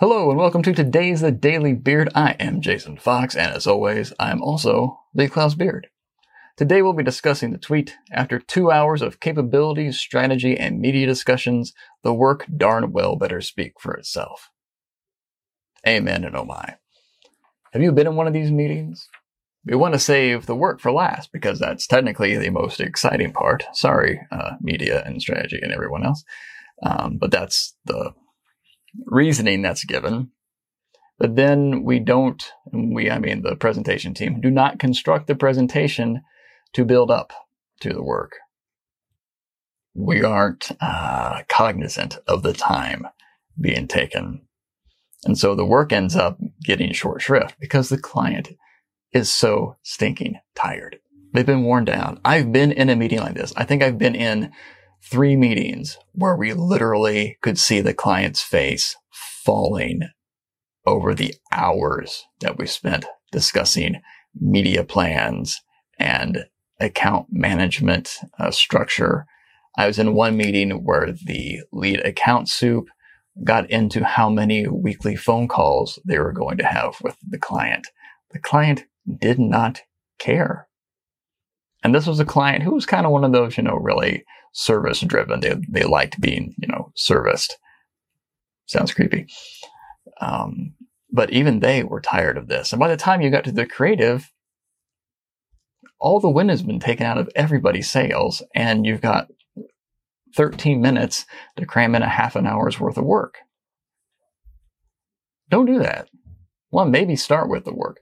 Hello and welcome to today's The Daily Beard. I am Jason Fox, and as always, I am also Lee Klaus Beard. Today we'll be discussing the tweet. After two hours of capabilities, strategy, and media discussions, the work darn well better speak for itself. Amen and oh my. Have you been in one of these meetings? We want to save the work for last because that's technically the most exciting part. Sorry, uh, media and strategy and everyone else. Um, but that's the reasoning that's given. But then we don't, we, I mean, the presentation team, do not construct the presentation to build up to the work. We aren't uh, cognizant of the time being taken. And so the work ends up getting short shrift because the client is so stinking tired. They've been worn down. I've been in a meeting like this. I think I've been in three meetings where we literally could see the client's face falling over the hours that we spent discussing media plans and account management uh, structure. I was in one meeting where the lead account soup got into how many weekly phone calls they were going to have with the client. The client did not care. And this was a client who was kind of one of those, you know, really service driven. They, they liked being, you know, serviced. Sounds creepy. Um, but even they were tired of this. And by the time you got to the creative, all the wind has been taken out of everybody's sails and you've got 13 minutes to cram in a half an hour's worth of work. Don't do that. Well, maybe start with the work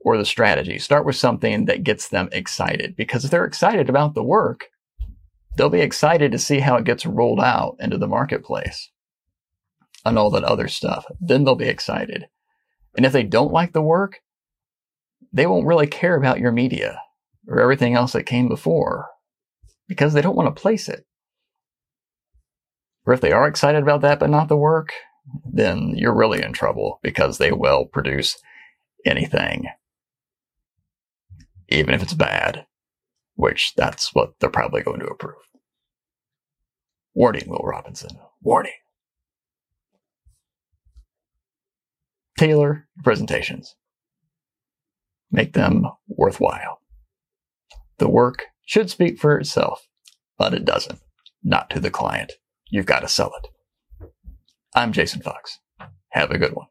or the strategy. Start with something that gets them excited because if they're excited about the work, they'll be excited to see how it gets rolled out into the marketplace and all that other stuff. Then they'll be excited. And if they don't like the work, they won't really care about your media or everything else that came before because they don't want to place it. Or if they are excited about that but not the work, then you're really in trouble because they will produce anything even if it's bad, which that's what they're probably going to approve. Warning, Will Robinson. Warning. Tailor presentations. Make them worthwhile. The work should speak for itself, but it doesn't. Not to the client. You've got to sell it. I'm Jason Fox. Have a good one.